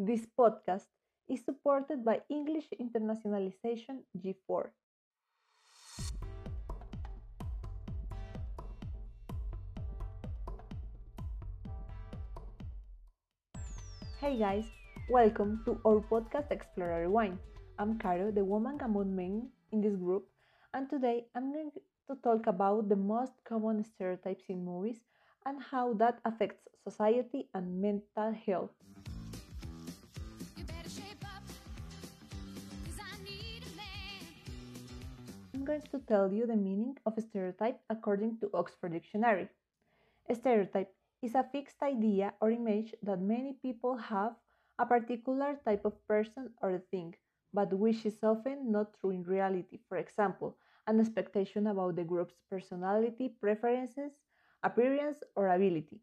This podcast is supported by English Internationalization G4. Hey guys, welcome to our podcast Explora Rewind. I'm Caro, the woman among men in this group, and today I'm going to talk about the most common stereotypes in movies and how that affects society and mental health. Going to tell you the meaning of a stereotype according to Oxford Dictionary. A stereotype is a fixed idea or image that many people have a particular type of person or thing, but which is often not true in reality. For example, an expectation about the group's personality, preferences, appearance, or ability.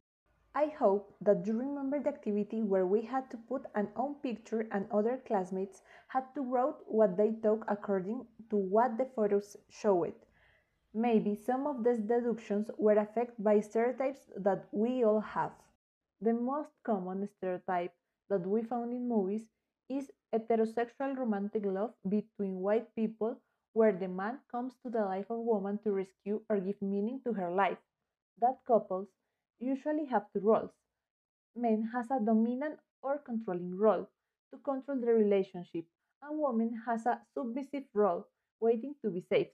I hope that you remember the activity where we had to put an own picture and other classmates had to write what they took according to what the photos showed. Maybe some of these deductions were affected by stereotypes that we all have. The most common stereotype that we found in movies is heterosexual romantic love between white people where the man comes to the life of woman to rescue or give meaning to her life. That couples usually have two roles. Man has a dominant or controlling role to control the relationship, and woman has a submissive role waiting to be saved.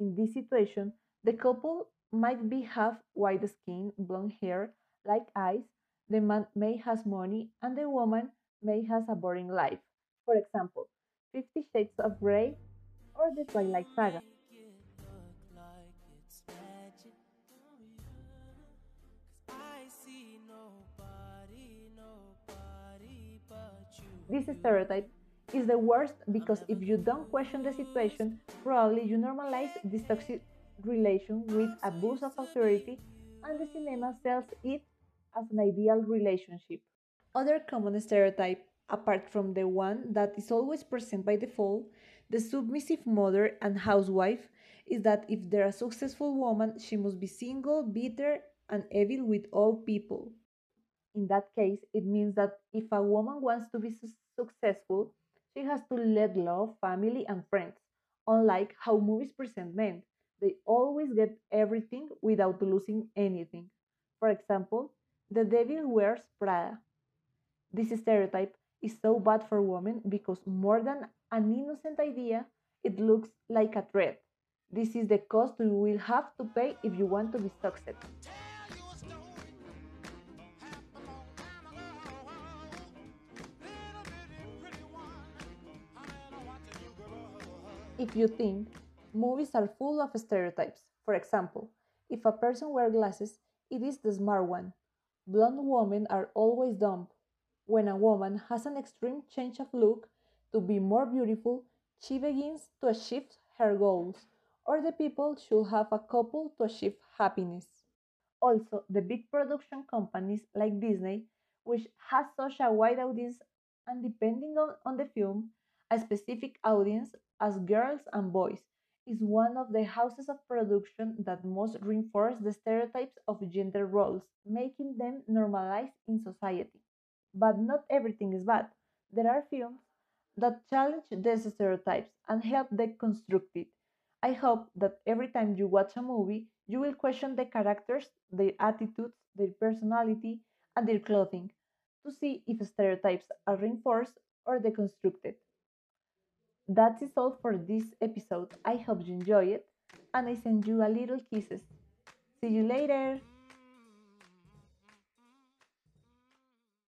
In this situation, the couple might be have white skin, blonde hair, like eyes, the man may has money, and the woman may has a boring life. For example, Fifty Shades of Grey or the Twilight Saga. This mm-hmm. stereotype is the worst because if you don't question the situation, probably you normalize this toxic relation with abuse of authority, and the cinema sells it as an ideal relationship. Other common stereotype, apart from the one that is always present by default, the submissive mother and housewife, is that if they're a successful woman, she must be single, bitter, and evil with all people. In that case, it means that if a woman wants to be su- successful, she has to let love, family, and friends. Unlike how movies present men, they always get everything without losing anything. For example, the devil wears Prada. This stereotype is so bad for women because more than an innocent idea, it looks like a threat. This is the cost you will have to pay if you want to be successful. If you think movies are full of stereotypes, for example, if a person wears glasses, it is the smart one. Blonde women are always dumb. When a woman has an extreme change of look to be more beautiful, she begins to achieve her goals, or the people should have a couple to achieve happiness. Also, the big production companies like Disney, which has such a wide audience and depending on, on the film, a specific audience as girls and boys, is one of the houses of production that most reinforce the stereotypes of gender roles, making them normalized in society. But not everything is bad. There are films that challenge these stereotypes and help deconstruct it. I hope that every time you watch a movie, you will question the characters, their attitudes, their personality, and their clothing to see if stereotypes are reinforced or deconstructed. That is all for this episode. I hope you enjoy it and I send you a little kisses. See you later.